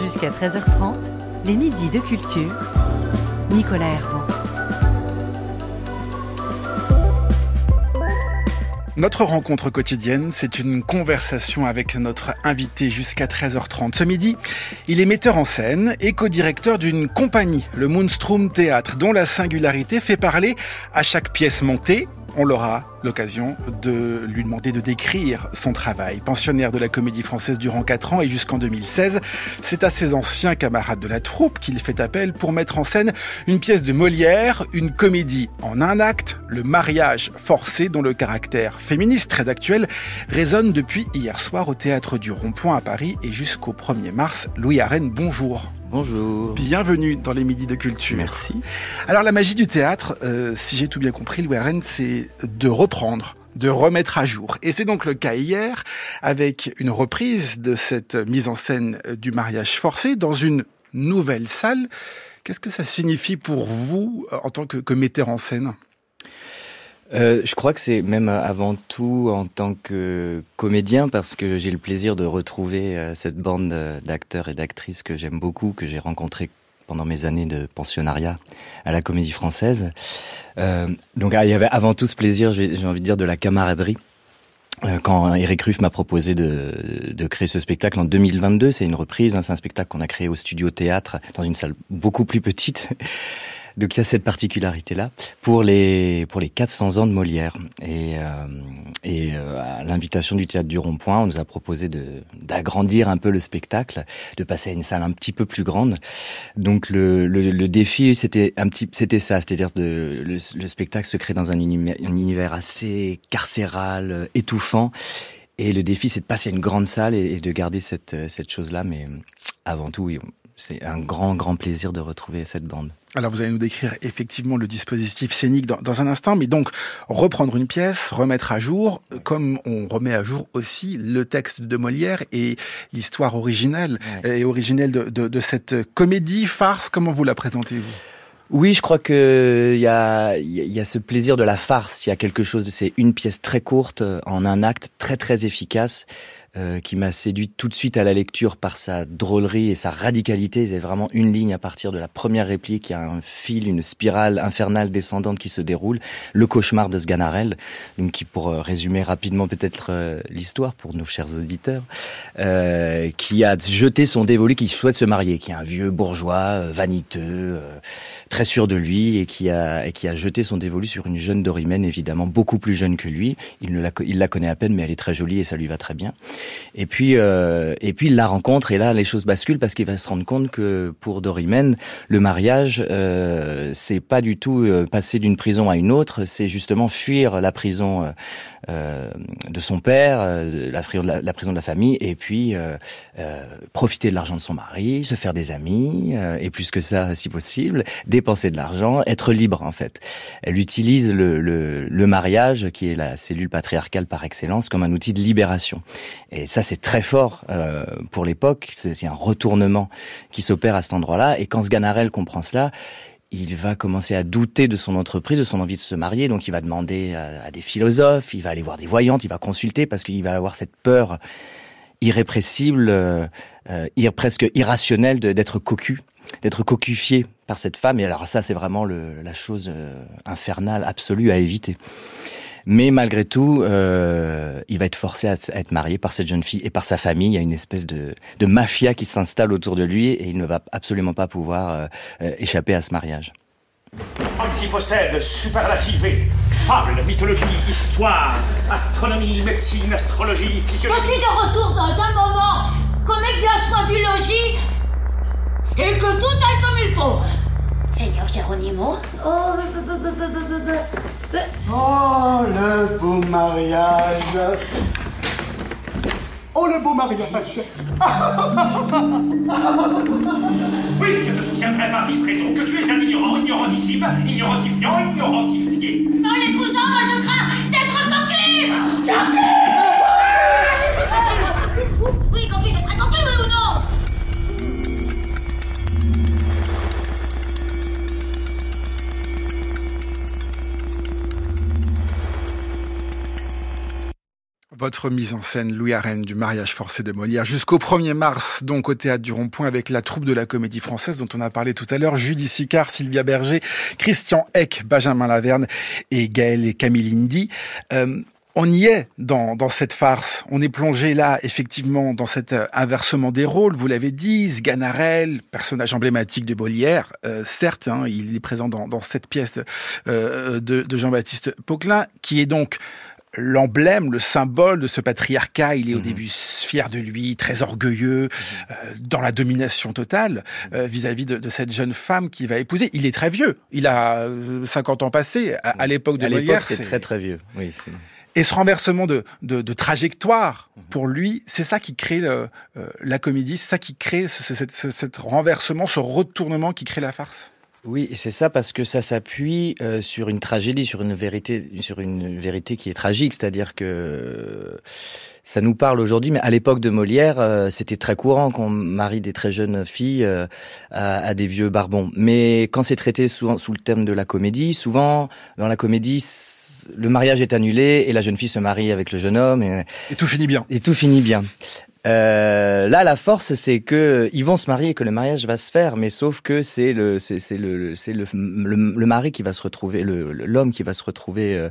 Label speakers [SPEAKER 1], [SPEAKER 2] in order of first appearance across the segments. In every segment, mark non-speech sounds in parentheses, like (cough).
[SPEAKER 1] Jusqu'à 13h30, les midis de culture. Nicolas Herbeau.
[SPEAKER 2] Notre rencontre quotidienne, c'est une conversation avec notre invité jusqu'à 13h30. Ce midi, il est metteur en scène et co-directeur d'une compagnie, le Moonstrom Théâtre, dont la singularité fait parler à chaque pièce montée on aura l'occasion de lui demander de décrire son travail. Pensionnaire de la comédie française durant 4 ans et jusqu'en 2016, c'est à ses anciens camarades de la troupe qu'il fait appel pour mettre en scène une pièce de Molière, une comédie en un acte, le mariage forcé dont le caractère féministe très actuel résonne depuis hier soir au théâtre du Rond-Point à Paris et jusqu'au 1er mars. Louis Arène, bonjour.
[SPEAKER 3] Bonjour.
[SPEAKER 2] Bienvenue dans les Midis de Culture.
[SPEAKER 3] Merci.
[SPEAKER 2] Alors la magie du théâtre, euh, si j'ai tout bien compris, Louis Arène, c'est de de remettre à jour. Et c'est donc le cas hier avec une reprise de cette mise en scène du mariage forcé dans une nouvelle salle. Qu'est-ce que ça signifie pour vous euh, en tant que, metteur en scène?
[SPEAKER 3] Euh, je crois que c'est même avant tout en tant que comédien parce que j'ai le plaisir de retrouver euh, cette bande d'acteurs et d'actrices que j'aime beaucoup, que j'ai rencontrés pendant mes années de pensionnariat à la Comédie Française. Euh, donc ah, il y avait avant tout ce plaisir, j'ai envie de dire, de la camaraderie. Euh, quand Eric Ruff m'a proposé de, de, créer ce spectacle en 2022, c'est une reprise, hein, c'est un spectacle qu'on a créé au Studio Théâtre dans une salle beaucoup plus petite. Donc il y a cette particularité-là pour les pour les 400 ans de Molière et euh, et euh, à l'invitation du théâtre du Rond-Point, on nous a proposé de d'agrandir un peu le spectacle, de passer à une salle un petit peu plus grande. Donc le le, le défi c'était un petit c'était ça, c'est-à-dire de le, le, spectacle se crée dans un univers, un univers assez carcéral, étouffant. Et le défi, c'est de passer à une grande salle et, et de garder cette, cette chose-là. Mais avant tout, oui, c'est un grand, grand plaisir de retrouver cette bande.
[SPEAKER 2] Alors vous allez nous décrire effectivement le dispositif scénique dans, dans, un instant, mais donc reprendre une pièce, remettre à jour, comme on remet à jour aussi le texte de Molière et l'histoire originale ouais. et originelle de, de, de, cette comédie farce. Comment vous la présentez-vous?
[SPEAKER 3] Oui, je crois que il y a, y a ce plaisir de la farce. Il y a quelque chose. C'est une pièce très courte en un acte, très très efficace. Euh, qui m'a séduit tout de suite à la lecture par sa drôlerie et sa radicalité. C'est vraiment une ligne à partir de la première réplique. Il y a un fil, une spirale infernale descendante qui se déroule. Le cauchemar de Sganarelle, donc qui, pour euh, résumer rapidement peut-être euh, l'histoire pour nos chers auditeurs, euh, qui a jeté son dévolu, qui souhaite se marier, qui est un vieux bourgeois vaniteux, très sûr de lui et qui a et qui a jeté son dévolu sur une jeune Dorimène, évidemment beaucoup plus jeune que lui. Il ne la, il la connaît à peine, mais elle est très jolie et ça lui va très bien. Et puis, euh, et puis la rencontre et là les choses basculent parce qu'il va se rendre compte que pour Dorimène, le mariage, euh, c'est pas du tout euh, passer d'une prison à une autre, c'est justement fuir la prison euh, de son père, euh, la, la, la, prison de la famille, et puis euh, profiter de l'argent de son mari, se faire des amis, et plus que ça si possible, dépenser de l'argent, être libre en fait. Elle utilise le, le, le mariage, qui est la cellule patriarcale par excellence, comme un outil de libération. Et ça, c'est très fort euh, pour l'époque. C'est un retournement qui s'opère à cet endroit-là. Et quand Sganarelle comprend cela, il va commencer à douter de son entreprise, de son envie de se marier. Donc, il va demander à, des philosophes, il va aller voir des voyantes, il va consulter parce qu'il va avoir cette peur irrépressible, euh, ir, presque irrationnelle d'être cocu, d'être cocufié par cette femme. Et alors, ça, c'est vraiment le, la chose euh, infernale, absolue à éviter. Mais malgré tout, euh, il va être forcé à, être marié par cette jeune fille et par sa famille. Il y a une espèce de, de mafia qui s'installe autour de lui et il ne va absolument pas pouvoir euh, échapper à ce mariage.
[SPEAKER 4] Homme qui possède superlativé, fable, mythologie, histoire, astronomie, médecine, astrologie, physiologie.
[SPEAKER 5] Je suis de retour dans un moment qu'on ait bien soin du logis et que tout aille comme il faut. Seigneur Géronimo
[SPEAKER 6] Oh, oh, le beau mariage. Oh, le beau mariage. (laughs)
[SPEAKER 4] Oui, je te soutiendrai par vive raison que tu es un ignorant, ignorantissime, ignorantifiant, ignorantifié.
[SPEAKER 5] En l'épousant, moi je crains d'être coquille. Coquille Oui,
[SPEAKER 2] Votre mise en scène, Louis Arène, du mariage forcé de Molière, jusqu'au 1er mars, donc au Théâtre du Rond-Point, avec la troupe de la Comédie Française, dont on a parlé tout à l'heure, Judy Sicard, Sylvia Berger, Christian Eck, Benjamin Laverne et Gaël et Camille Lindy. Euh, on y est dans, dans cette farce. On est plongé là, effectivement, dans cet euh, inversement des rôles. Vous l'avez dit, Sganarelle, personnage emblématique de Molière, euh, certes, hein, il est présent dans, dans cette pièce euh, de, de Jean-Baptiste Poquelin, qui est donc l'emblème, le symbole de ce patriarcat. Il est au
[SPEAKER 3] Mhm.
[SPEAKER 2] début fier de lui, très orgueilleux, euh, dans la domination totale euh, vis-à-vis de, de cette jeune femme qu'il va épouser. Il est très vieux. Il a euh, 50 ans passés. À, à l'époque de
[SPEAKER 3] à l'époque,
[SPEAKER 2] Molière,
[SPEAKER 3] c'est très très vieux. Oui,
[SPEAKER 2] et ce renversement de, de, de trajectoire, pour lui, c'est ça qui crée le, euh, la comédie, c'est ça qui crée ce, ce, ce- renversement, ce retournement qui crée la farce.
[SPEAKER 3] Oui, et c'est ça parce que ça s'appuie euh, sur une tragédie, sur une vérité, sur une vérité qui est tragique, c'est-à-dire que euh, ça nous parle aujourd'hui, mais à l'époque de Molière, euh, c'était très courant qu'on marie des très jeunes filles euh, à, à des vieux barbons. Mais quand c'est traité souvent sous le thème de la comédie, souvent dans la comédie, le mariage est annulé et la jeune fille se marie avec le jeune homme et,
[SPEAKER 2] Et tout finit bien.
[SPEAKER 3] et tout finit bien. Euh, là, la force, c'est que ils vont se marier, que le mariage va se faire, mais sauf que c'est le, c'est le, c'est le, le, mari qui va se retrouver, l'homme qui va se retrouver euh,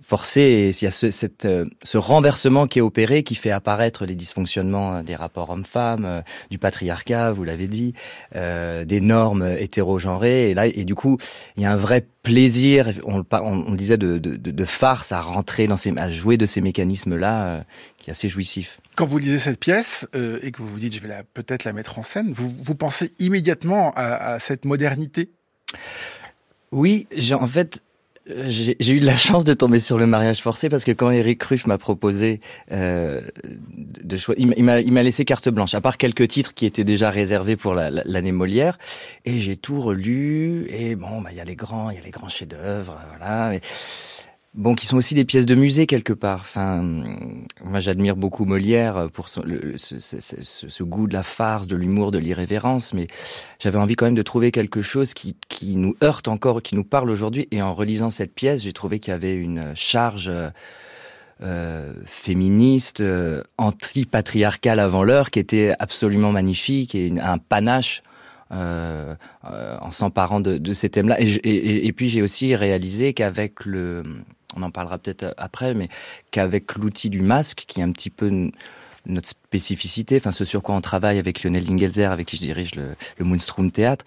[SPEAKER 3] forcé. Il y a ce, cette, euh, ce renversement qui est opéré, qui fait apparaître les dysfonctionnements euh, des rapports hommes-femmes, du patriarcat, vous l'avez dit, des normes hétérogenrées. Et là, et du coup, il y a un vrai plaisir. On, on, disait de, de, de, farce à rentrer dans ces, à jouer de ces mécanismes-là, qui est assez jouissif.
[SPEAKER 2] Quand vous lisez cette pièce euh, et que vous vous dites je vais peut-être la mettre en scène, vous, pensez immédiatement à, cette modernité?
[SPEAKER 3] Oui, en fait. euh, J'ai eu de la chance de tomber sur le mariage forcé parce que quand Eric Ruff m'a proposé euh, de choisir, il m'a- laissé carte blanche, à part quelques titres qui étaient déjà réservés pour la- la- l'année Molière, et j'ai tout relu. Et bon, bah il y a les grands, il y a les grands chefs-d'œuvre, voilà. Bon, qui sont aussi des pièces de musée quelque part. Enfin, moi j'admire beaucoup Molière pour ce, goût de la farce, de l'humour, de l'irrévérence, mais j'avais envie quand même de trouver quelque chose qui, qui nous heurte encore, qui nous parle aujourd'hui. Et en relisant cette pièce, j'ai trouvé qu'il y avait une charge euh, féministe, euh, anti-patriarcale avant l'heure, qui était absolument magnifique et un panache. euh, euh, en s'emparant de, de ces thèmes-là. Et puis j'ai aussi réalisé qu'avec le, on en parlera peut-être après, mais qu'avec l'outil du masque, qui est un petit peu notre spécificité, enfin ce sur quoi on travaille avec Lionel Dingelzer, avec qui je dirige le, le Moonstrom Théâtre,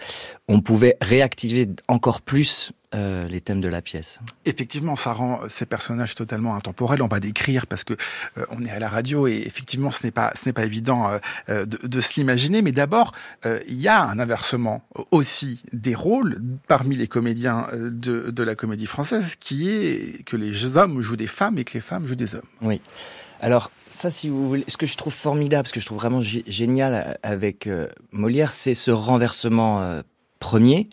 [SPEAKER 3] on pouvait réactiver encore plus euh, les thèmes de la pièce.
[SPEAKER 2] Effectivement, ça rend ces personnages totalement intemporels. On va décrire parce que euh, on est à la radio et effectivement, ce n'est pas ce n'est pas évident euh, euh, de, de se l'imaginer. Mais d'abord, euh, il y a un inversement aussi des rôles parmi les comédiens euh, de, de la comédie française, qui est que les hommes jouent des femmes et que les femmes jouent des hommes.
[SPEAKER 3] Oui. Alors ça, si vous voulez, ce que je trouve formidable, ce que je trouve vraiment gé- génial avec euh, Molière, c'est ce renversement euh, premier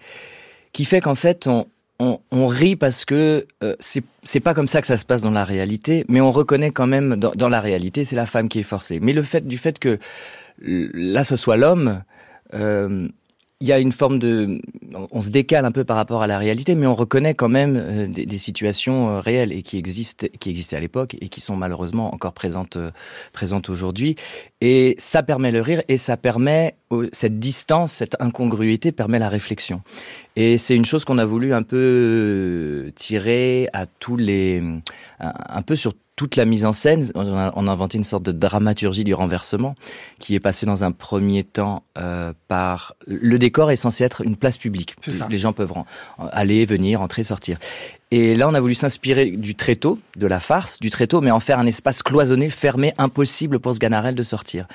[SPEAKER 3] qui fait qu'en fait on, on, on rit parce que euh, c'est pas comme ça que ça se passe dans la réalité, mais on reconnaît quand même dans, dans la réalité c'est la femme qui est forcée. Mais le fait du fait que là ce soit l'homme, euh, il y a une forme de, on- se décale un peu par rapport à la réalité, mais on reconnaît quand même euh, des, situations euh, réelles et qui existent, qui existaient à l'époque et qui sont malheureusement encore présentes, euh, présentes aujourd'hui. Et ça permet le rire et ça permet cette distance, cette incongruité permet la réflexion. Et c'est une chose qu'on a voulu un peu tirer à tous les, un peu sur toute la mise en scène. On a, on a inventé une sorte de dramaturgie du renversement qui est passée dans un premier temps euh, par le décor est censé être une place publique.
[SPEAKER 2] C'est ça.
[SPEAKER 3] Les gens peuvent aller, venir, entrer, sortir. Et là, on a voulu s'inspirer du tréteau, de la farce, du tréteau, mais en faire un espace cloisonné, fermé, impossible pour ce Ganarelle de sortir.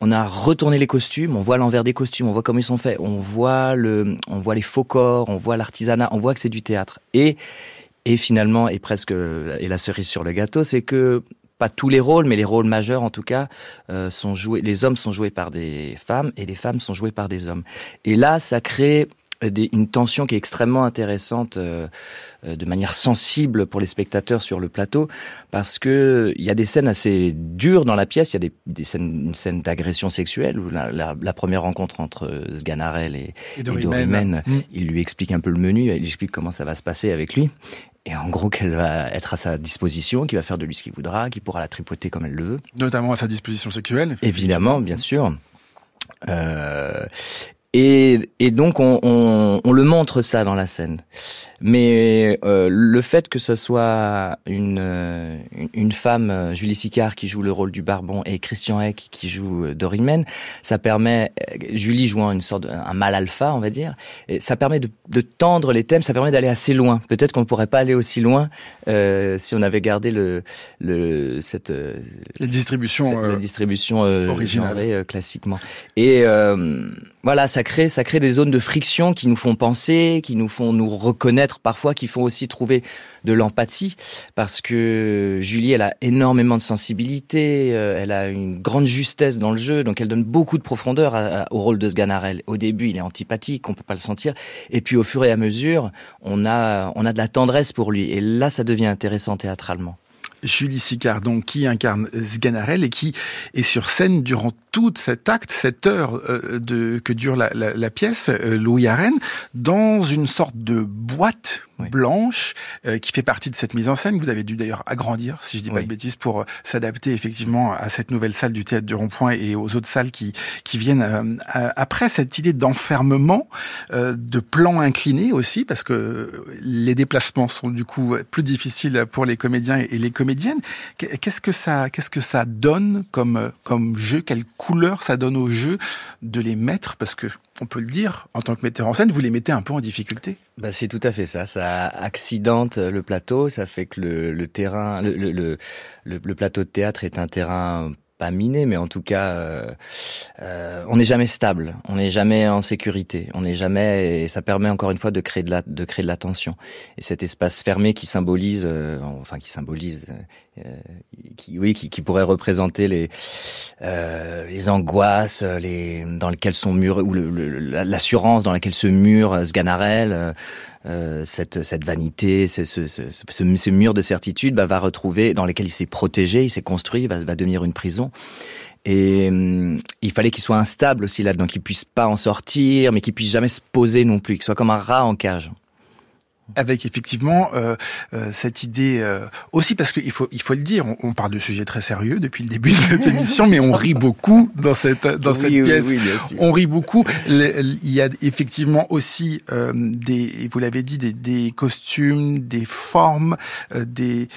[SPEAKER 3] On a retourné les costumes, on voit l'envers des costumes, on voit comment ils sont faits, on voit le, on voit les faux corps, on voit l'artisanat, on voit que c'est du théâtre. Et, et finalement, et presque, et la cerise sur le gâteau, c'est que pas tous les rôles, mais les rôles majeurs en tout cas, euh, sont joués. Les hommes sont joués par des femmes et les femmes sont jouées par des hommes. Et là, ça crée des- une tension qui est extrêmement intéressante euh, de manière sensible pour les spectateurs sur le plateau parce que il y a des scènes assez dures dans la pièce. Il y a des, des scènes, une scène d'agression sexuelle où la, la- la première rencontre entre euh, Sganarelle et,
[SPEAKER 2] Et
[SPEAKER 3] et
[SPEAKER 2] Dorimène.
[SPEAKER 3] Dorimène,
[SPEAKER 2] Mm.
[SPEAKER 3] il lui explique un peu le menu, il lui explique comment ça va se passer avec lui. Et en gros qu'elle va être à sa disposition, qu'il va faire de lui ce qu'il voudra, qu'il pourra la tripoter comme elle le veut.
[SPEAKER 2] Notamment à sa disposition sexuelle.
[SPEAKER 3] Évidemment, bien sûr. Euh, et, et, donc on, on, on, le montre ça dans la scène. Mais euh, le fait que ce soit une, euh, une femme, euh, Julie Sicard, qui joue le rôle du Barbon, et Christian Eck qui joue Dorine Men, ça permet, Julie jouant une sorte de, un mal alpha, on va dire, et ça permet de, de tendre les thèmes, ça permet d'aller assez loin. Peut-être qu'on ne pourrait pas aller aussi loin euh, si on avait gardé le, le cette
[SPEAKER 2] la distribution,
[SPEAKER 3] cette, la distribution originale classiquement. Et voilà, ça crée, ça crée des zones de friction qui nous font penser, qui nous font nous reconnaître parfois, qui font aussi trouver de l'empathie, parce que Julie, elle a énormément de sensibilité, euh, elle a une grande justesse dans le jeu, donc elle donne beaucoup de profondeur au rôle de Sganarelle. Au début, il est antipathique, on peut pas le sentir, et puis au fur et à mesure, on a, on a de la tendresse pour lui, et là, ça devient intéressant théâtralement.
[SPEAKER 2] Julie Sicard, donc, qui incarne Sganarelle et qui est sur scène durant tout cet acte, cette heure euh, de, que dure la, la, la pièce, euh, Louis Arène, dans une sorte de boîte oui. blanche euh, qui fait partie de cette mise en scène. Vous avez dû d'ailleurs agrandir, si je dis pas oui. de bêtises, pour euh, s'adapter effectivement à cette nouvelle salle du théâtre du Rond-Point et aux autres salles qui qui viennent euh, après cette idée d'enfermement, de plan incliné aussi, parce que les déplacements sont du coup plus difficiles pour les comédiens et les comédiennes. Qu'est-ce que ça qu'est-ce que ça donne comme comme jeu? Quelle couleur ça donne au jeu de les mettre Parce que on peut le dire, en tant que metteur en scène, vous les mettez un peu en difficulté.
[SPEAKER 3] Bah, c'est tout à fait ça. Ça accidente le plateau, ça fait que le, terrain, le, le, plateau de théâtre est un terrain pas miné, mais en tout cas, euh, euh, on n'est jamais stable, on n'est jamais en sécurité, on n'est jamais, et ça permet encore une fois de créer de la, de créer de la tension. Et cet espace fermé qui symbolise, euh, enfin qui symbolise, euh, qui, oui, qui, qui, pourrait représenter les, euh, les angoisses, les, dans lesquelles sont murs, ou l'assurance dans laquelle se mure Sganarelle. Euh, cette, cette vanité, ce, mur de certitude, bah, va retrouver dans lesquels il s'est protégé, il s'est construit, va, va devenir une prison. Et hum, il fallait qu'il soit instable aussi là-dedans, qu'il puisse pas en sortir, mais qu'il puisse jamais se poser non plus, qu'il soit comme un rat en cage
[SPEAKER 2] avec effectivement euh, euh, cette idée euh, aussi parce qu'il faut il faut le dire on, on, parle de sujets très sérieux depuis le début de cette (laughs) émission mais on rit beaucoup dans cette dans
[SPEAKER 3] oui,
[SPEAKER 2] cette
[SPEAKER 3] oui,
[SPEAKER 2] pièce.
[SPEAKER 3] oui,
[SPEAKER 2] on rit beaucoup. Il y a effectivement aussi euh, des vous l'avez dit des, des, costumes des formes euh, des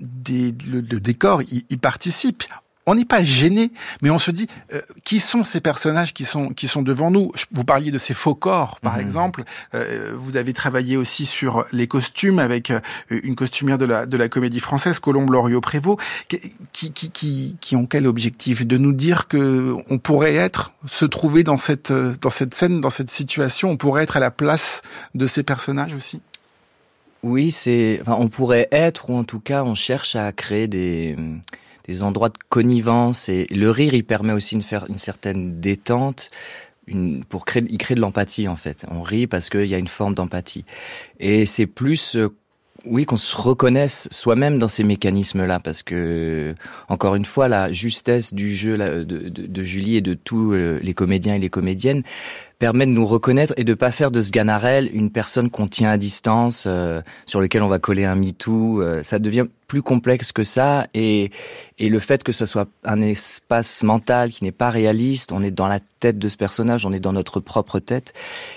[SPEAKER 2] des le, le décor il, il participe on n'est pas gêné, mais on se dit euh, qui sont ces personnages qui sont qui sont devant nous? Vous parliez de ces faux corps, par mmh. exemple. Euh, vous avez travaillé aussi sur les costumes avec euh, une costumière de la de la Comédie Française, Colombe Loriot Prévost, qui, qui qui qui ont quel objectif? De nous dire que on pourrait être se trouver dans cette dans cette scène, dans cette situation, on pourrait être à la place de ces personnages aussi?
[SPEAKER 3] Oui, c'est. Enfin, on pourrait être, ou en tout cas, on cherche à créer des des endroits de connivence et le rire il permet aussi de faire une certaine détente une, pour créer il crée de l'empathie en fait. On rit parce qu'il y a une forme d'empathie. Et c'est plus euh, oui, qu'on se reconnaisse soi-même dans ces mécanismes-là, parce que encore une fois, la justesse du jeu de, Julie et de tous euh, les comédiens et les comédiennes permet de nous reconnaître et de pas faire de ce une personne qu'on tient à distance, euh, sur lequel on va coller un MeToo. Euh, ça devient plus complexe que ça, et, et le fait que ce soit un espace mental qui n'est pas réaliste, on est dans la tête de ce personnage, on est dans notre propre tête,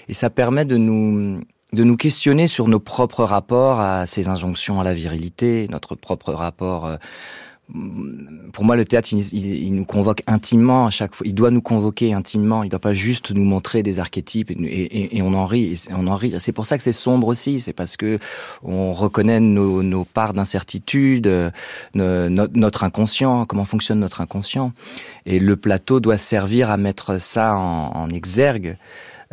[SPEAKER 3] et ça permet de nous de nous questionner sur nos propres rapports à ces injonctions à la virilité, notre propre rapport. Euh, pour moi, le théâtre, il, nous convoque intimement à chaque fois. Il doit nous convoquer intimement. Il ne doit pas juste nous montrer des archétypes et, on en rit. on en rit. C'est pour ça que c'est sombre aussi. C'est parce que on reconnaît nos, nos parts d'incertitude, no, notre inconscient, comment fonctionne notre inconscient. Et le plateau doit servir à mettre ça en, en exergue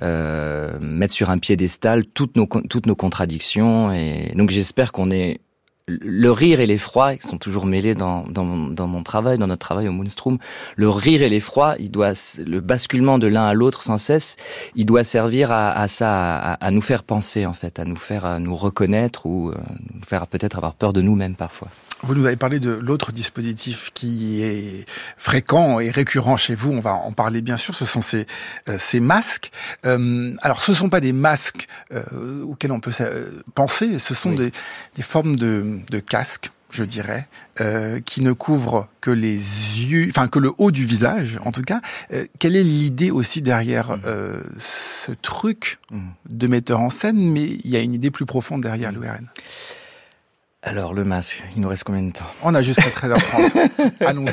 [SPEAKER 3] euh, mettre sur un piédestal toutes nos, toutes nos contradictions. Et donc j'espère qu'on est le rire et l'effroi sont toujours mêlés dans, dans, dans, mon travail, dans notre travail au Moonstrom. Le rire et l'effroi, il doit le basculement de l'un à l'autre sans cesse, il doit servir à, à ça, à, à, nous faire penser en fait, à nous faire à nous reconnaître ou euh, nous faire peut-être avoir peur de nous-mêmes parfois.
[SPEAKER 2] Vous nous avez parlé de l'autre dispositif qui est fréquent et récurrent chez vous. On va en parler bien sûr. Ce sont ces, euh, ces masques. Euh, alors, ce ne sont pas des masques euh, auxquels on peut euh, penser. Ce sont
[SPEAKER 3] Oui.
[SPEAKER 2] des, des formes de, de casques, je dirais, euh, qui ne couvrent que les yeux, enfin que le haut du visage, en tout cas. Euh, quelle est l'idée aussi derrière euh, ce truc
[SPEAKER 3] Mm.
[SPEAKER 2] de metteur en scène? Mais il y a une idée plus profonde derrière, Louis Rennes.
[SPEAKER 3] Alors, le masque, il nous reste combien de temps?
[SPEAKER 2] On a jusqu'à 13h30. (laughs) Allons-y.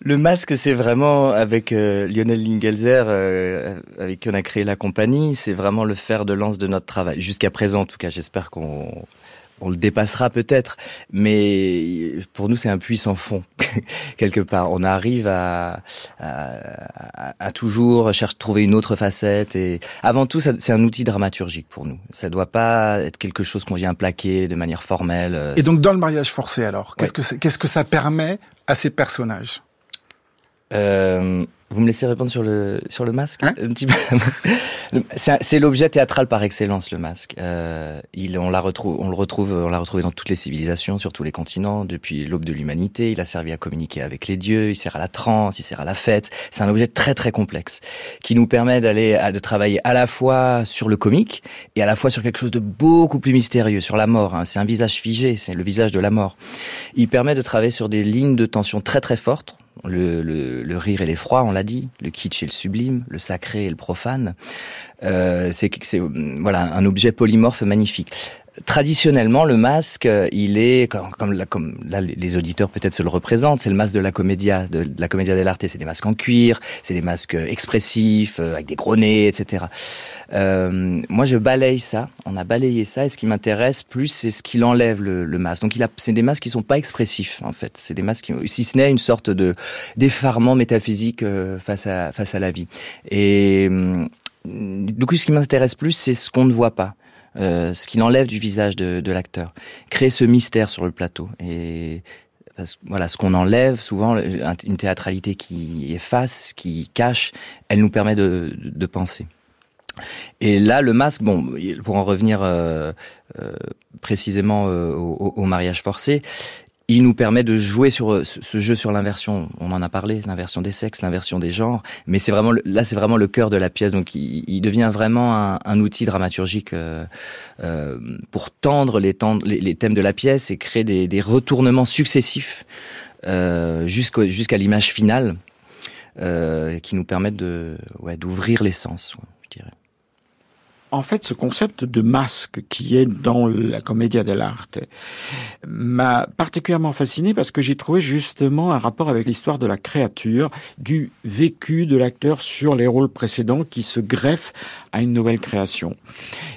[SPEAKER 3] Le masque, c'est vraiment avec euh, Lionel Lingelzer, euh, avec qui on a créé la compagnie, c'est vraiment le fer de lance de notre travail. Jusqu'à présent, en tout cas, j'espère qu'on on le dépassera peut-être, mais pour nous, c'est un puits sans fond (laughs) quelque part. On arrive à, à, à- à toujours chercher trouver une autre facette. Et avant tout, c'est un outil dramaturgique pour nous. Ça doit pas être quelque chose qu'on vient plaquer de manière formelle. euh,
[SPEAKER 2] Et donc dans le mariage forcé alors, qu'est-ce
[SPEAKER 3] Ouais.
[SPEAKER 2] que qu'est-ce que ça permet à ces personnages?
[SPEAKER 3] Euh, vous me laissez répondre sur le sur le masque
[SPEAKER 2] Hein
[SPEAKER 3] un petit peu. (laughs) C'est l'objet théâtral par excellence le masque. Euh, il on la retrouve on le retrouve on l'a retrouvé dans toutes les civilisations sur tous les continents depuis l'aube de l'humanité. Il a servi à communiquer avec les dieux. Il sert à la transe, il sert à la fête. C'est un objet très très complexe qui nous permet d'aller de travailler à la fois sur le comique et à la fois sur quelque chose de beaucoup plus mystérieux sur la mort. hein. C'est un visage figé, c'est le visage de la mort. Il permet de travailler sur des lignes de tension très très fortes le, rire et l'effroi, on l'a dit, le kitsch et le sublime, le sacré et le profane. Euh, c'est c'est voilà un objet polymorphe magnifique. Traditionnellement, le masque, euh, il est comme, comme, les auditeurs peut-être se le représentent. C'est le masque de la comédia, de, de la comédia dell'arte. C'est des masques en cuir, c'est des masques expressifs euh, avec des gros nez, etc. Euh, moi, je balaye ça. On a balayé ça. Et ce qui m'intéresse plus, c'est ce qu'il enlève le, le masque. Donc, c'est des masques qui sont pas expressifs en fait. C'est des masques, qui, si ce n'est une sorte de d'effarement métaphysique euh, face à face à la vie. Et hum, du coup, ce qui m'intéresse plus, c'est ce qu'on ne voit pas. Euh, ce qu'il enlève du visage de, de l'acteur, créer ce mystère sur le plateau et parce voilà, ce qu'on enlève souvent, une théâtralité qui efface, qui cache, elle nous permet de, de, de penser. Et là, le masque, bon, pour en revenir euh, euh, précisément euh, au, au mariage forcé, il nous permet de jouer sur euh, ce, jeu sur l'inversion. On en a parlé, l'inversion des sexes, l'inversion des genres. Mais c'est vraiment là, c'est vraiment le cœur de la pièce. Donc, il, devient vraiment un, outil dramaturgique euh, euh, pour tendre les, thèmes de la pièce et créer des, retournements successifs euh, jusqu'à l'image finale, euh, qui nous permettent de ouais, d'ouvrir les sens, je dirais.
[SPEAKER 7] En fait, ce concept de masque qui est dans la commedia dell'arte m'a particulièrement fasciné parce que j'ai trouvé justement un rapport avec l'histoire de la créature, du vécu de l'acteur sur les rôles précédents qui se greffent à une nouvelle création.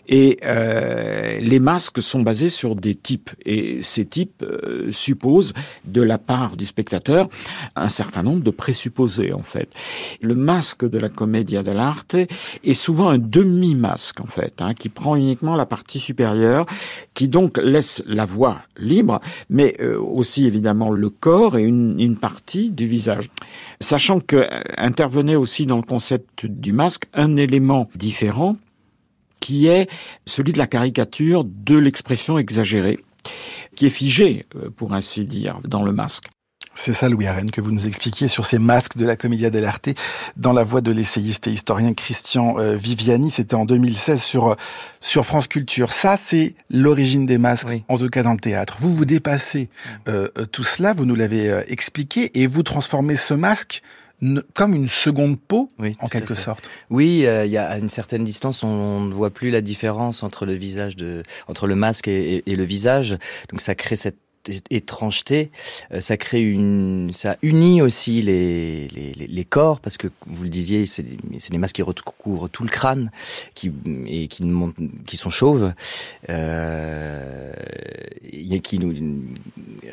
[SPEAKER 7] Et euh, les masques sont basés sur des types et ces types euh, supposent de la part du spectateur un certain nombre de présupposés en fait. Le masque de la commedia dell'arte est souvent un demi-masque en fait, hein, qui prend uniquement la partie supérieure, qui donc laisse la voix libre, mais euh, aussi évidemment le corps et une, une partie du visage. Sachant que euh, intervenait aussi dans le concept du masque un élément différent qui est celui de la caricature de l'expression exagérée, qui est figée, euh, pour ainsi dire, dans le masque.
[SPEAKER 2] C'est ça, Louis Arène, que vous nous expliquiez sur ces masques de la Commedia dell'arte dans la voix de l'essayiste et historien Christian euh, Viviani. C'était en 2016 sur, euh, sur France Culture. Ça, c'est l'origine des masques,
[SPEAKER 3] Oui.
[SPEAKER 2] en tout cas dans le théâtre. Vous, vous dépassez euh, euh, tout cela, vous nous l'avez expliqué, et vous transformez ce masque comme une seconde peau,
[SPEAKER 3] Oui,
[SPEAKER 2] en quelque sorte.
[SPEAKER 3] Oui, euh, il y a à une certaine distance, on, on ne voit plus la différence entre le visage de, entre le masque et, et- et le visage. Donc ça crée cette étrangeté, Euh, ça crée une, ça unit aussi les, les, les- les corps parce que vous le disiez, c'est des, c'est des masques qui recouvrent tout le crâne, qui et qui, montent- qui sont chauves, euh, et qui nous, euh,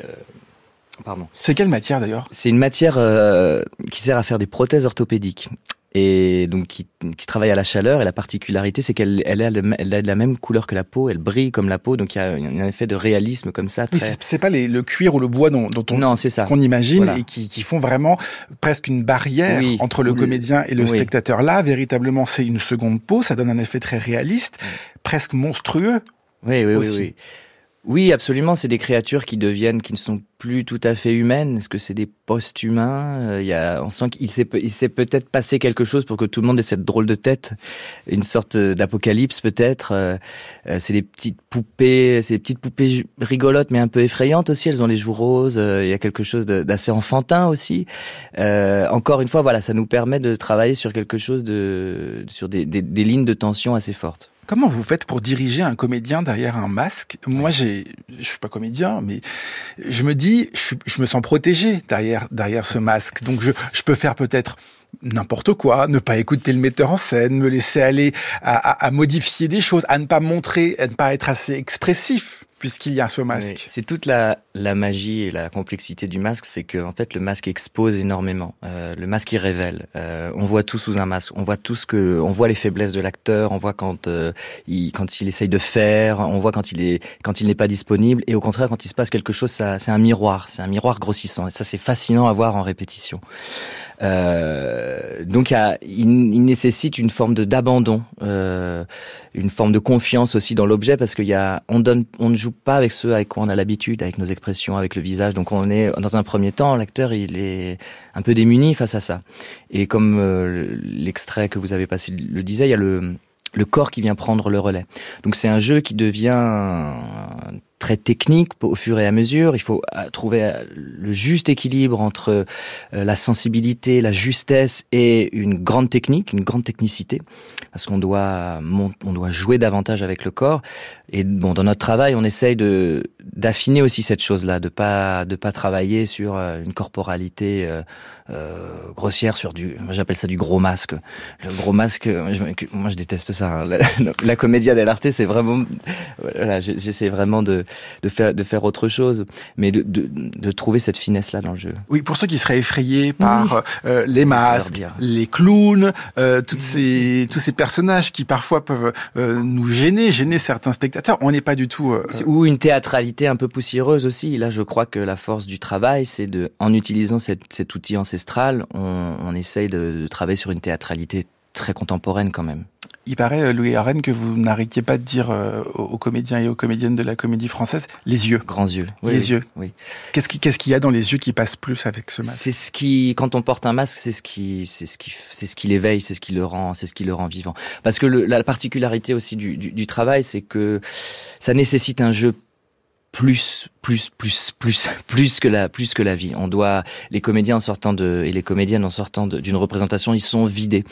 [SPEAKER 3] pardon.
[SPEAKER 2] C'est quelle matière d'ailleurs?
[SPEAKER 3] C'est une matière euh, qui sert à faire des prothèses orthopédiques et donc qui, qui travaille à la chaleur. Et la particularité, c'est qu'elle elle a, de la même couleur que la peau, elle brille comme la peau, donc il y a un effet de réalisme comme ça. Très...
[SPEAKER 2] c'est c'est pas les- le cuir ou le bois dont, dont on,
[SPEAKER 3] Non,
[SPEAKER 2] qu'on imagine
[SPEAKER 3] Voilà.
[SPEAKER 2] et qui, qui font vraiment presque une barrière
[SPEAKER 3] Oui.
[SPEAKER 2] entre le comédien et le
[SPEAKER 3] oui.
[SPEAKER 2] spectateur. Là, véritablement, c'est une seconde peau, ça donne un effet très réaliste, presque monstrueux.
[SPEAKER 3] Oui, oui, oui,
[SPEAKER 2] aussi.
[SPEAKER 3] oui. Oui, absolument. C'est des créatures qui deviennent, qui ne sont plus tout à fait humaines. Est-ce que c'est des post-humains? Euh, Il y a, on sent qu'il s'est, peut-être passé quelque chose pour que tout le monde ait cette drôle de tête, une sorte d'apocalypse peut-être. Euh, euh, c'est des petites poupées, c'est des petites poupées rigolotes mais un peu effrayantes aussi. Elles ont les joues roses. Il y a quelque chose d'assez enfantin aussi. encore une fois, voilà, ça nous permet de travailler sur quelque chose de, sur des, des lignes de tension assez fortes.
[SPEAKER 2] Comment vous faites pour diriger un comédien derrière un masque? Moi, j'ai, je suis pas comédien, mais je me dis, je, je me sens protégé derrière derrière ce masque. Donc, je, je peux faire peut-être n'importe quoi, ne pas écouter le metteur en scène, me laisser aller à, à, à, modifier des choses, à ne pas montrer, à ne pas être assez expressif puisqu'il y a ce masque.
[SPEAKER 3] C'est toute la, la magie et la complexité du masque, c'est que en fait le masque expose énormément. Euh, le masque il révèle. Euh, on voit tout sous un masque. On voit tout ce que, on voit les faiblesses de l'acteur. On voit quand euh, il quand il essaye de faire. On voit quand il est quand il n'est pas disponible. Et au contraire quand il se passe quelque chose, ça c'est un miroir. C'est un miroir grossissant. Et ça c'est fascinant à voir en répétition. Euh, donc il, il, nécessite une forme de d'abandon, euh, une forme de confiance aussi dans l'objet parce qu'il y a, on donne, on ne joue pas avec ceux avec quoi on a l'habitude, avec nos expressions, avec le visage. Donc on est dans un premier temps, l'acteur il est un peu démuni face à ça. Et comme euh, l'extrait que vous avez passé le disait, il y a le le corps qui vient prendre le relais. Donc c'est un jeu qui devient très technique au fur et à mesure. Il faut euh, trouver euh, le juste équilibre entre euh, la sensibilité, la justesse et une grande technique, une grande technicité, parce qu'on doit on doit jouer davantage avec le corps. Et bon, dans notre travail, on essaye de d'affiner aussi cette chose-là, de pas de pas travailler sur une corporalité euh, grossière, sur du, j'appelle ça du gros masque. Le gros masque, moi je déteste ça. Hein. La, comédia dell'arte, c'est vraiment, voilà, j'essaie vraiment de de faire de faire autre chose, mais de, de, de trouver cette finesse là dans le jeu.
[SPEAKER 2] Oui, pour ceux qui seraient effrayés par oui. euh, les masques, les clowns, euh, toutes ces tous ces personnages qui parfois peuvent euh, nous gêner, gêner certains spectateurs, on n'est pas du tout
[SPEAKER 3] ou une théâtralité un peu poussiéreuse aussi. Là, je crois que la force du travail, c'est de en utilisant cette, cet outil ancestral, on, on essaye de, de travailler sur une théâtralité très contemporaine quand même.
[SPEAKER 2] Il paraît, euh, Louis Arène, que vous n'arrêtiez pas de dire euh, aux comédiens et aux comédiennes de la comédie française les yeux.
[SPEAKER 3] Grands yeux.
[SPEAKER 2] Oui, les
[SPEAKER 3] oui,
[SPEAKER 2] yeux.
[SPEAKER 3] Oui.
[SPEAKER 2] Qu'est-ce qu'il qu qu'il y a dans les yeux qui passe plus avec ce masque?
[SPEAKER 3] C'est ce qui, quand on porte un masque, c'est ce qui, c'est ce qui, c'est ce qui l'éveille, c'est ce qui le rend, c'est ce qui le rend vivant. Parce que le, la particularité aussi du, du, du travail, c'est que ça nécessite un jeu plus, plus, plus, plus, plus que la, plus que la vie. On doit, les comédiens en sortant de, et les comédiennes en sortant d'une représentation, ils sont vidés.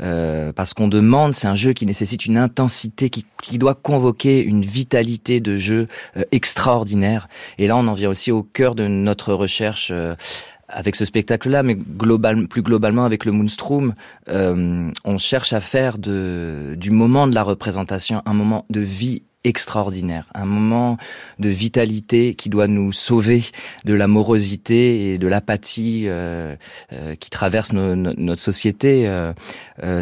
[SPEAKER 3] Euh, parce qu'on demande, c'est un jeu qui nécessite une intensité, qui, qui doit convoquer une vitalité de jeu euh, extraordinaire. Et là, on en vient aussi au cœur de notre recherche euh, avec ce spectacle-là, mais global, plus globalement avec le Moonstrom, euh, on cherche à faire de, du moment de la représentation un moment de vie extraordinaire, un moment de vitalité qui doit nous sauver de la morosité et de l'apathie euh, euh, qui traverse no, no, notre société. Euh,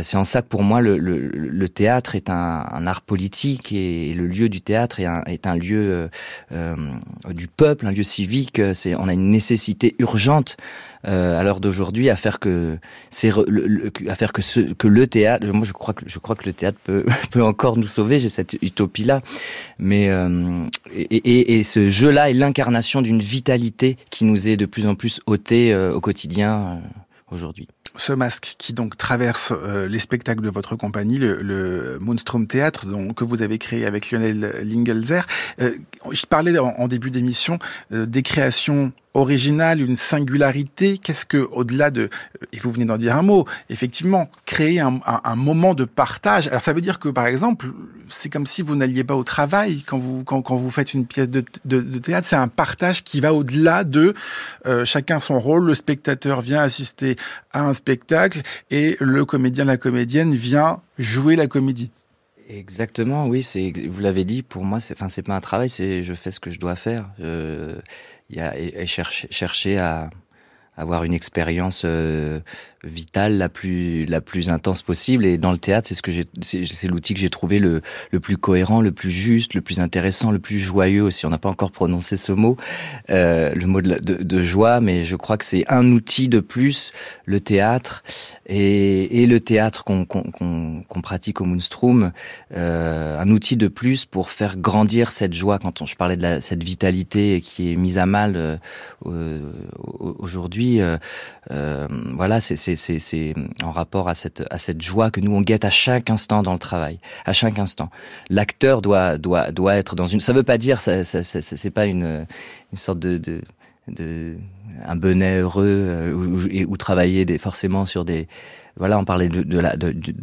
[SPEAKER 3] c'est en ça que pour moi le, le, le théâtre est un, un, art politique et le lieu du théâtre est un, est un lieu du peuple, un lieu civique. C'est on a une nécessité urgente euh, à l'heure d'aujourd'hui à faire que c'est à faire que que le théâtre moi je crois que je crois que le théâtre peut (laughs) peut encore nous sauver j'ai cette utopie là mais euh, et, et, ce jeu là est l'incarnation d'une vitalité qui nous est de plus en plus ôtée euh, au quotidien aujourd'hui
[SPEAKER 2] ce masque qui donc traverse les spectacles de votre compagnie, le, le Moonstrom Théâtre, que vous avez créé avec Lionel Lingelzer. Je parlais en, début d'émission des créations originales, une singularité. Qu'est-ce que, au-delà de, et vous venez d'en dire un mot, effectivement, créer un, moment de partage. Alors ça veut dire que, par exemple, c'est comme si vous n'alliez pas au travail quand vous quand, vous faites une pièce de, de, théâtre. C'est un partage qui va au-delà de euh, chacun son rôle. Le spectateur vient assister à un spectacle et le comédien, la comédienne vient jouer la comédie.
[SPEAKER 3] Exactement, oui, c'est vous l'avez dit. Pour moi, c'est enfin c'est pas un travail, c'est je fais ce que je dois faire. A et, et chercher chercher à avoir une expérience euh, vitale, la plus la plus intense possible. Et dans le théâtre, c'est ce que j'ai, c'est l'outil que j'ai trouvé le le plus cohérent, le plus juste, le plus intéressant, le plus joyeux aussi. On n'a pas encore prononcé ce mot, euh, le mot de, de, de, joie, mais je crois que c'est un outil de plus, le théâtre et, et le théâtre qu'on qu'on qu'on pratique au Moonstrom, euh, un outil de plus pour faire grandir cette joie. Quand je parlais de la, cette vitalité qui est mise à mal euh, aujourd'hui, euh, euh, voilà, c'est c'est en rapport à cette joie que nous on guette à chaque instant dans le travail, à chaque instant. L'acteur doit doit doit être dans une. Ça veut pas dire, ça, ça, ça pas une sorte de, un bonnet heureux euh, travailler des, forcément sur des voilà on parlait de,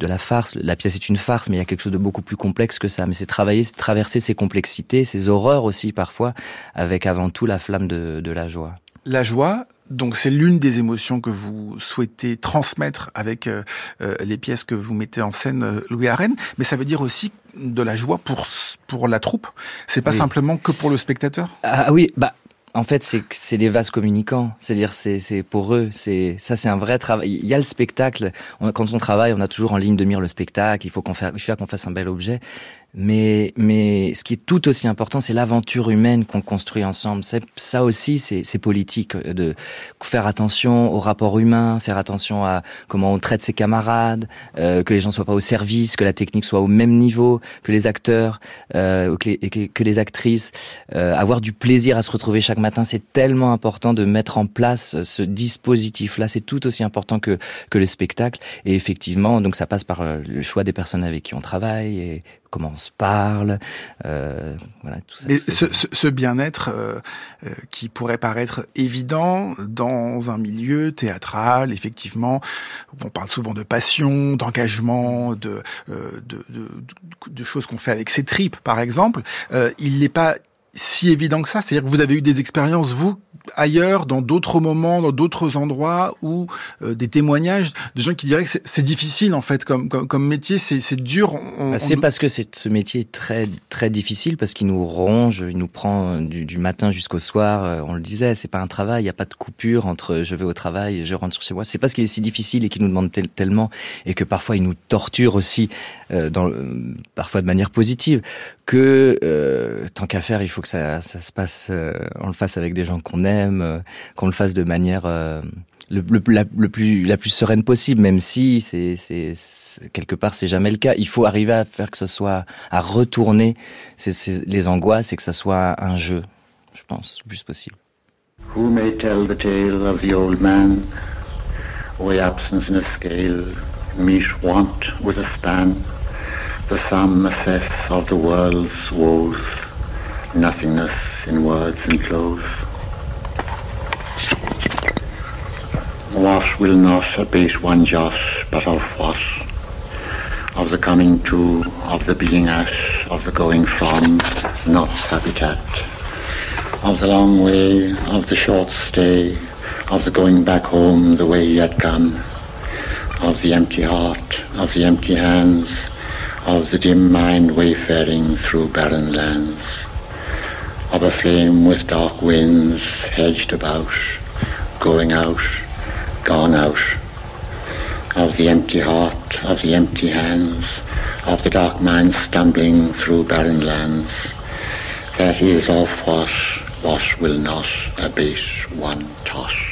[SPEAKER 3] la farce la pièce est une farce mais il y a quelque chose de beaucoup plus complexe que ça mais c'est travailler c'est traverser ces complexités ces horreurs aussi parfois avec avant tout la flamme de la joie
[SPEAKER 2] la joie donc c'est l'une des émotions que vous souhaitez transmettre avec euh, euh, les pièces que vous mettez en scène euh, Louis Arène, mais ça veut dire aussi de la joie pour pour la troupe. C'est pas oui. simplement que pour le spectateur?
[SPEAKER 3] Ah oui, bah en fait, c'est c'est des vases communicants. C'est-à-dire, c'est c'est pour eux. C'est ça, c'est un vrai travail. Il y a le spectacle. On, quand on travaille, on a toujours en ligne de mire le spectacle. Il faut qu'on fasse, il faut qu'on fasse un bel objet. Mais, mais ce qui est tout aussi important, c'est l'aventure humaine qu'on construit ensemble. Ça aussi, c'est politique de faire attention au rapport humain, faire attention à comment on traite ses camarades, euh, que les gens soient pas au service, que la technique soit au même niveau que les acteurs, euh, que, les, que, les actrices, euh, avoir du plaisir à se retrouver chaque matin. C'est tellement important de mettre en place ce dispositif-là. C'est tout aussi important que que le spectacle. Et effectivement, donc ça passe par le choix des personnes avec qui on travaille et comment on se parle, euh, voilà tout ça.
[SPEAKER 2] Et ce, ce, ce bien-être euh, euh, qui pourrait paraître évident dans un milieu théâtral, effectivement, on parle souvent de passion, d'engagement, de, euh, de, de, de, choses qu'on fait avec ses tripes, par exemple. Euh, il n'est pas si évident que ça C'est-à-dire que vous avez eu des expériences, vous, ailleurs, dans d'autres moments, dans d'autres endroits, où euh, des témoignages de gens qui diraient que c'est difficile, en fait, comme, comme, comme métier, c'est dur.
[SPEAKER 3] Bah, c'est on... parce que ce métier est très, très difficile, parce qu'il nous ronge, il nous prend du, du matin jusqu'au soir. Euh, on le disait, c'est pas un travail, il n'y a pas de coupure entre je vais au travail et je rentre chez moi. C'est parce qu'il est si difficile et qu'il nous demande tel, tellement, et que parfois il nous torture aussi, euh, parfois de manière positive, que euh, tant qu'à faire, il faut que ça, se passe, euh, on le fasse avec des gens qu'on aime, qu'on le fasse de manière la, plus sereine possible, même si quelque part c'est jamais le cas. Il faut arriver à faire que ce soit à retourner c est, les angoisses et que ce soit un jeu, je pense, le plus possible.
[SPEAKER 8] Who may tell the tale of the old man, absence in a scale, want with a span. The sum assess of the world's woes, nothingness in words enclose. What will not abate one jot, but of what? Of the coming to, of the being at, of the going from, not's habitat. Of the long way, of the short stay, of the going back home the way he had come, of the empty heart, of the empty hands, of the dim mind wayfaring through barren lands, of a flame with dark winds hedged about, going out, gone out, of the empty heart, of the empty hands, of the dark mind stumbling through barren lands. That is of what, what will not abate one toss.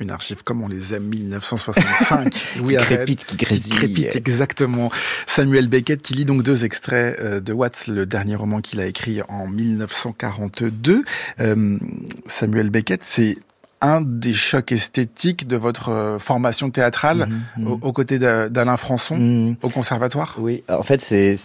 [SPEAKER 2] Une archive comme on les aime, 1965. (laughs)
[SPEAKER 3] Louis qui crépite, qui grésille.
[SPEAKER 2] Qui crépite, exactement. Samuel Beckett qui lit donc deux extraits de Watts, le dernier roman qu'il a écrit en 1942. Euh, Samuel Beckett, c'est un des chocs esthétiques de votre formation théâtrale mmh, mmh. aux, aux côtés d'Alain Françon mmh. au conservatoire?
[SPEAKER 3] Oui, en fait, c'est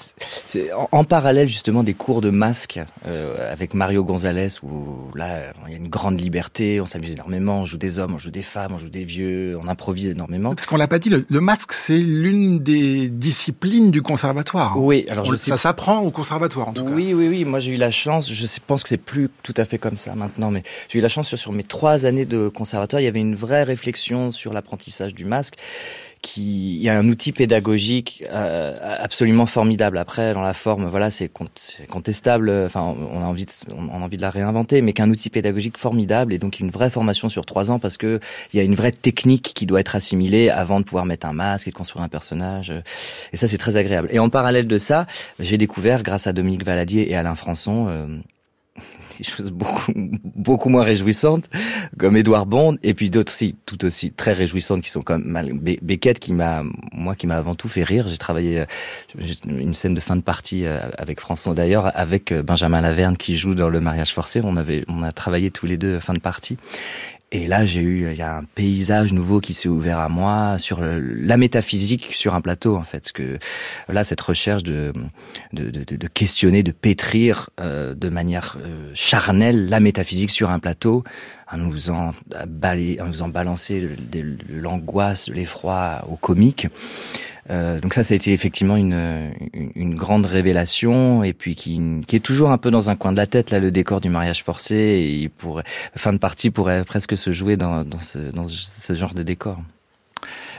[SPEAKER 3] en, en, parallèle justement des cours de masque euh, avec Mario Gonzalez où là, il y a une grande liberté, on s'amuse énormément, on joue des hommes, on joue des femmes, on joue des vieux, on improvise énormément.
[SPEAKER 2] Parce qu'on l'a pas dit, le, le masque, c'est l'une des disciplines du conservatoire.
[SPEAKER 3] Oui, alors
[SPEAKER 2] on,
[SPEAKER 3] je
[SPEAKER 2] ça s'apprend au conservatoire en tout cas.
[SPEAKER 3] Oui, oui, oui. Moi, j'ai eu la chance. Je pense que c'est plus tout à fait comme ça maintenant, mais j'ai eu la chance sur, sur mes trois années de conservatoire, il y avait une vraie réflexion sur l'apprentissage du masque qui, il y a un outil pédagogique euh, absolument formidable. Après, dans la forme, voilà, c'est contestable. Enfin, on a envie, de, on a envie de la réinventer, mais qu'un outil pédagogique formidable et donc une vraie formation sur trois ans parce que il y a une vraie technique qui doit être assimilée avant de pouvoir mettre un masque et de construire un personnage. Et ça, c'est très agréable. Et en parallèle de ça, j'ai découvert, grâce à Dominique Valadier et Alain Françon, euh, (laughs) des choses beaucoup, beaucoup moins réjouissantes, comme Edouard Bond, et puis d'autres aussi, tout aussi très réjouissantes, qui sont comme Beckett, qui m'a, moi, qui m'a avant tout fait rire. J'ai travaillé euh, une scène de fin de partie euh, avec François d'ailleurs, avec euh, Benjamin Laverne qui joue dans Le mariage forcé. On avait, on a travaillé tous les deux fin de partie. Et là, j'ai eu, il y a un paysage nouveau qui s'est ouvert à moi sur la métaphysique sur un plateau, en fait. Que là, cette recherche de, de, de, de questionner, de pétrir euh, de manière euh, charnelle la métaphysique sur un plateau, en nous balayer, en nous faisant balancer l'angoisse, l'effroi au comique. Euh, donc ça, ça a été effectivement une, une, grande révélation et puis qui, qui, est toujours un peu dans un coin de la tête là, le décor du mariage forcé. Et il pourrait, fin de partie pourrait presque se jouer dans, dans, ce, dans ce genre de décor.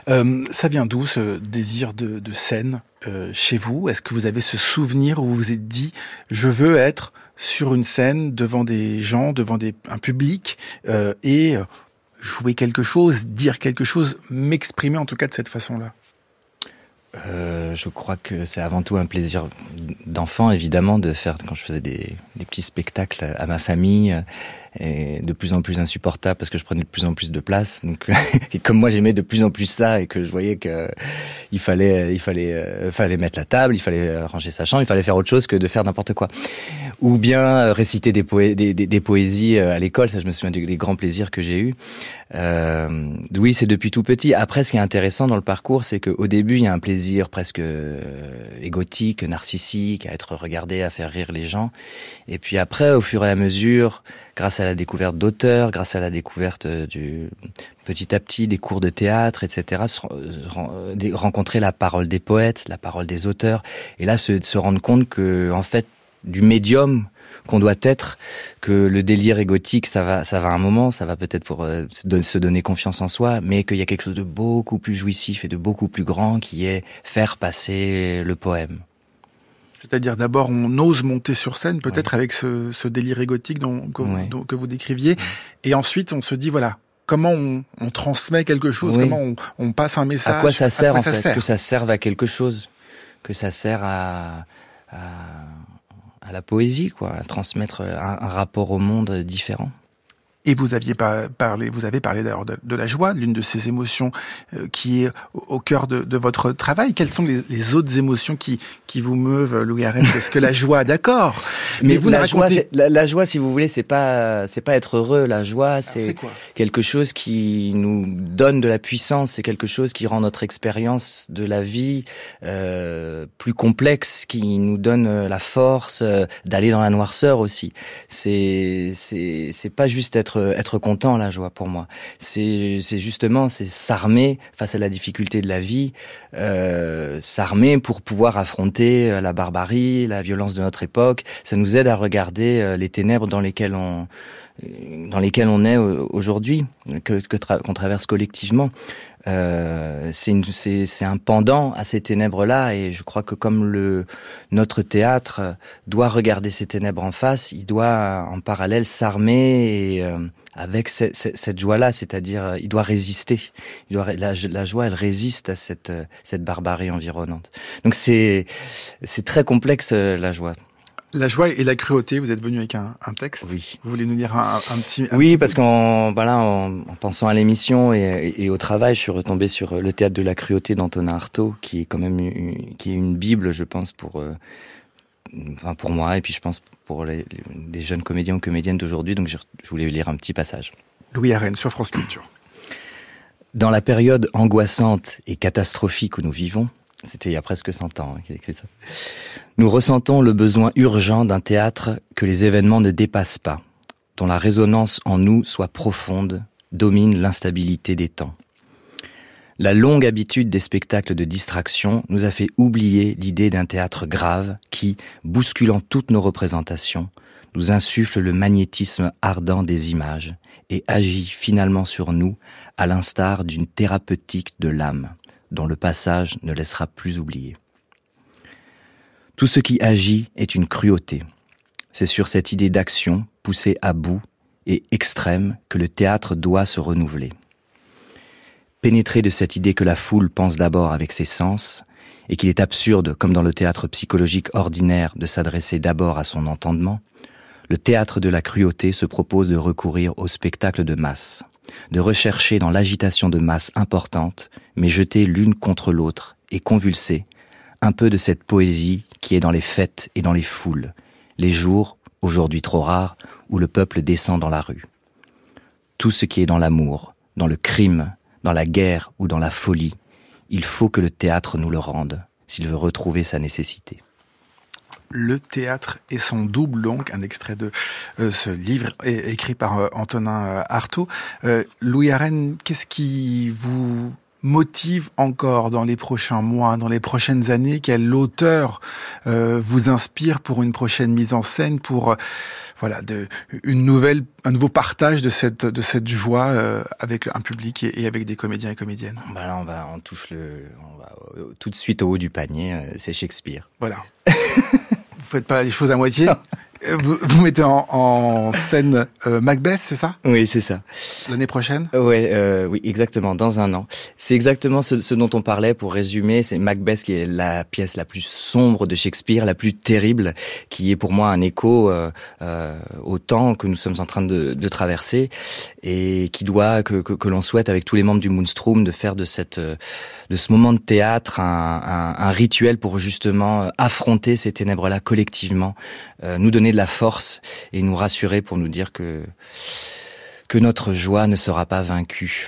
[SPEAKER 2] Euh, ça vient d'où ce désir de, de scène euh, chez vous? Est-ce que vous avez ce souvenir où vous vous êtes dit je veux être sur une scène devant des gens, devant des, un public euh, et jouer quelque chose, dire quelque chose, m'exprimer en tout cas de cette façon-là?
[SPEAKER 3] Euh, je crois que c'est avant tout un plaisir d'enfant, évidemment, de faire quand je faisais des, des, petits spectacles à ma famille, et de plus en plus insupportable parce que je prenais de plus en plus de place. Donc, (laughs) et comme moi j'aimais de plus en plus ça et que je voyais que il fallait, il fallait, euh, fallait mettre la table, il fallait ranger sa chambre, il fallait faire autre chose que de faire n'importe quoi. Ou bien euh, réciter des, des, poésies euh, à l'école, ça je me souviens des, grands plaisirs que j'ai eus. Euh, oui, c'est depuis tout petit. Après, ce qui est intéressant dans le parcours, c'est qu'au début, il y a un plaisir presque égotique, narcissique, à être regardé, à faire rire les gens. Et puis après, au fur et à mesure, grâce à la découverte d'auteurs, grâce à la découverte du petit à petit des cours de théâtre, etc., rencontrer la parole des poètes, la parole des auteurs, et là se, rendre compte que en fait du médium qu'on doit être, que le délire égotique, ça va, ça va un moment, ça va peut-être pour euh, se donner confiance en soi, mais qu'il y a quelque chose de beaucoup plus jouissif et de beaucoup plus grand qui est faire passer le poème.
[SPEAKER 2] C'est-à-dire d'abord on ose monter sur scène, peut-être avec ce, ce, délire égotique dont, que vous décriviez, et ensuite on se dit voilà comment on, on transmet quelque chose, comment on, on, passe un message.
[SPEAKER 3] À quoi ça sert en fait Que ça serve à quelque chose, que ça sert à, à à la poésie, quoi, à transmettre un, un rapport au monde différent.
[SPEAKER 2] Et vous aviez parlé, vous avez parlé d'ailleurs de, la joie, l'une de ces émotions euh, qui est au, cœur de, de, votre travail. Quelles sont les, les, autres émotions qui, qui vous meuvent, Louis Arène? Est-ce que la joie, (laughs) d'accord
[SPEAKER 3] Mais, vous la joie, la, la, joie, si vous voulez, c'est pas, c'est pas être heureux. La joie, c'est quelque chose qui nous donne de la puissance. C'est quelque chose qui rend notre expérience de la vie euh, plus complexe, qui nous donne euh, la force euh, d'aller dans la noirceur aussi. C'est, c'est, c'est pas juste être être content la joie pour moi. C'est justement c'est s'armer face à la difficulté de la vie, euh, s'armer pour pouvoir affronter euh, la barbarie, la violence de notre époque. Ça nous aide à regarder euh, les ténèbres dans lesquelles on dans lesquelles on est aujourd'hui, que qu'on traverse collectivement. Euh, c'est un pendant à ces ténèbres-là, et je crois que comme le notre théâtre doit regarder ces ténèbres en face, il doit en parallèle s'armer euh, avec cette, joie-là, c'est-à-dire euh, il doit résister. Il doit, la, joie, elle résiste à cette cette barbarie environnante. Donc c'est c'est très complexe la joie.
[SPEAKER 2] La joie et la cruauté, vous êtes venu avec un, un texte.
[SPEAKER 3] Oui.
[SPEAKER 2] Vous voulez nous dire un, un petit.
[SPEAKER 3] Oui, parce qu'en voilà, en, en, pensant à l'émission et, et, au travail, je suis retombé sur le théâtre de la cruauté d'Antonin Artaud, qui est quand même une, qui est une bible, je pense, pour euh, enfin pour moi et puis je pense pour les, les jeunes comédiens ou comédiennes d'aujourd'hui. Donc je, je voulais lire un petit passage.
[SPEAKER 2] Louis Arène sur France Culture.
[SPEAKER 3] Dans la période angoissante et catastrophique où nous vivons, c'était il y a presque 100 ans hein, qu'il écrit ça. Nous ressentons le besoin urgent d'un théâtre que les événements ne dépassent pas, dont la résonance en nous soit profonde, domine l'instabilité des temps. La longue habitude des spectacles de distraction nous a fait oublier l'idée d'un théâtre grave qui, bousculant toutes nos représentations, nous insuffle le magnétisme ardent des images et agit finalement sur nous à l'instar d'une thérapeutique de l'âme dont le passage ne laissera plus oublier. Tout ce qui agit est une cruauté. C'est sur cette idée d'action poussée à bout et extrême que le théâtre doit se renouveler. Pénétré de cette idée que la foule pense d'abord avec ses sens, et qu'il est absurde, comme dans le théâtre psychologique ordinaire, de s'adresser d'abord à son entendement, le théâtre de la cruauté se propose de recourir au spectacle de masse, de rechercher dans l'agitation de masse importante, mais jetée l'une contre l'autre et convulsée, un peu de cette poésie qui est dans les fêtes et dans les foules, les jours, aujourd'hui trop rares, où le peuple descend dans la rue. Tout ce qui est dans l'amour, dans le crime, dans la guerre ou dans la folie, il faut que le théâtre nous le rende, s'il veut retrouver sa nécessité.
[SPEAKER 2] Le théâtre et son double, donc un extrait de euh, ce livre écrit par euh, Antonin euh, Artaud. Louis Arène, qu'est-ce qui vous motive encore dans les prochains mois, dans les prochaines années? Quel auteur vous inspire pour une prochaine mise en scène, pour voilà, de, une nouvelle, un nouveau partage de cette, de cette joie euh, avec un public et, avec des comédiens et comédiennes?
[SPEAKER 3] Bah là, on va, on touche le, on va tout de suite au haut du panier. C'est Shakespeare.
[SPEAKER 2] Voilà. (laughs) Vous faites pas les choses à moitié. (laughs) Vous, vous, mettez en, en scène euh, Macbeth, c'est ça?
[SPEAKER 3] Oui, c'est ça.
[SPEAKER 2] L'année prochaine?
[SPEAKER 3] Ouais, euh, Oui, exactement, dans un an. C'est exactement ce, ce, dont on parlait pour résumer. C'est Macbeth qui est la pièce la plus sombre de Shakespeare, la plus terrible, qui est pour moi un écho euh, euh au temps que nous sommes en train de, de traverser et qui doit, que, que, que l'on souhaite avec tous les membres du Moonstrom, de faire de cette de ce moment de théâtre un, un, un rituel pour justement affronter ces ténèbres-là collectivement, euh, nous donner la force et nous rassurer pour nous dire que notre joie ne sera pas vaincue.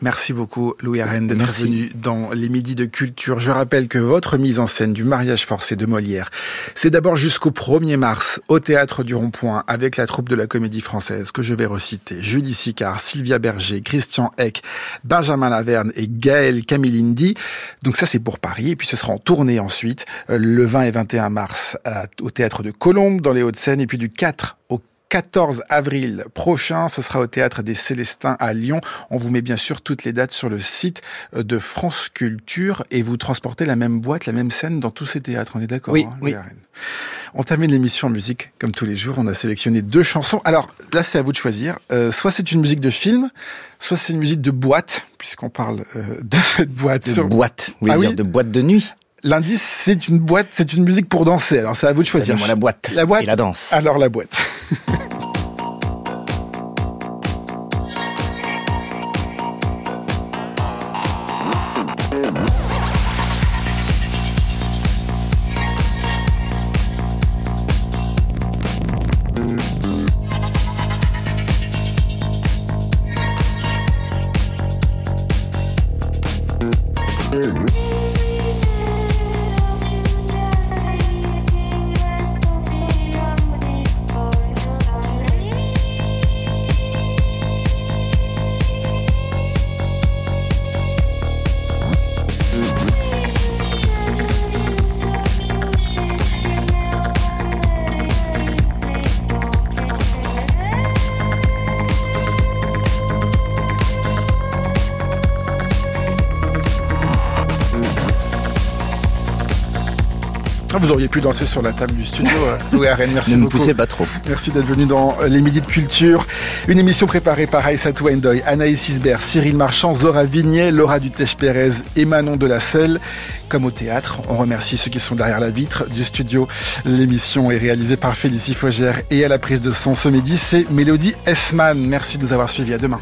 [SPEAKER 2] Merci beaucoup Louis Arène d'être venu dans les Midis de Culture. Je rappelle que votre mise en scène du mariage forcé de Molière, c'est d'abord jusqu'au 1er mars au Théâtre du Rond-Point avec la troupe de la Comédie Française que je vais reciter. Julie Sicard, Sylvia Berger, Christian Eck, Benjamin Laverne et Gaël Camilindi. Donc ça c'est pour Paris et puis ce sera en tournée ensuite euh, le 20 et 21 mars au Théâtre de Colombes dans les Hauts-de-Seine et puis du 4 au 14 avril prochain. Ce sera au Théâtre des Célestins à Lyon. On vous met bien sûr toutes les dates sur le site euh, de France Culture et vous transportez la même boîte, la même scène dans tous ces théâtres. On est d'accord
[SPEAKER 3] Oui, hein, oui.
[SPEAKER 2] On termine l'émission en musique comme tous les jours. On a sélectionné deux chansons. Alors là, c'est à vous de choisir. Euh, soit c'est une musique de film, soit c'est une musique de boîte, puisqu'on parle euh, de cette boîte.
[SPEAKER 3] De sur... boîte, ah, oui. de boîte de nuit.
[SPEAKER 2] L'indice, c'est une boîte, c'est une musique pour danser. Alors, c'est à vous de choisir.
[SPEAKER 3] Moi, la boîte.
[SPEAKER 2] La boîte.
[SPEAKER 3] Et la danse.
[SPEAKER 2] Alors, la boîte. (laughs) pu danser sur la table du studio, (laughs) Louis Arène. Merci
[SPEAKER 3] ne
[SPEAKER 2] beaucoup.
[SPEAKER 3] Ne poussez pas trop.
[SPEAKER 2] Merci d'être venu dans les Midis de Culture. Une émission préparée par Aïssatou Wendoy, Anaïs Isbert, Cyril Marchand, Zora Vignet, Laura Dutèche-Pérez et Manon de la Selle. Comme au théâtre, on remercie ceux qui sont derrière la vitre du studio. L'émission est réalisée par Félicie Fogère et à la prise de son ce midi, c'est Mélodie Esman. Merci de nous avoir suivis. À demain.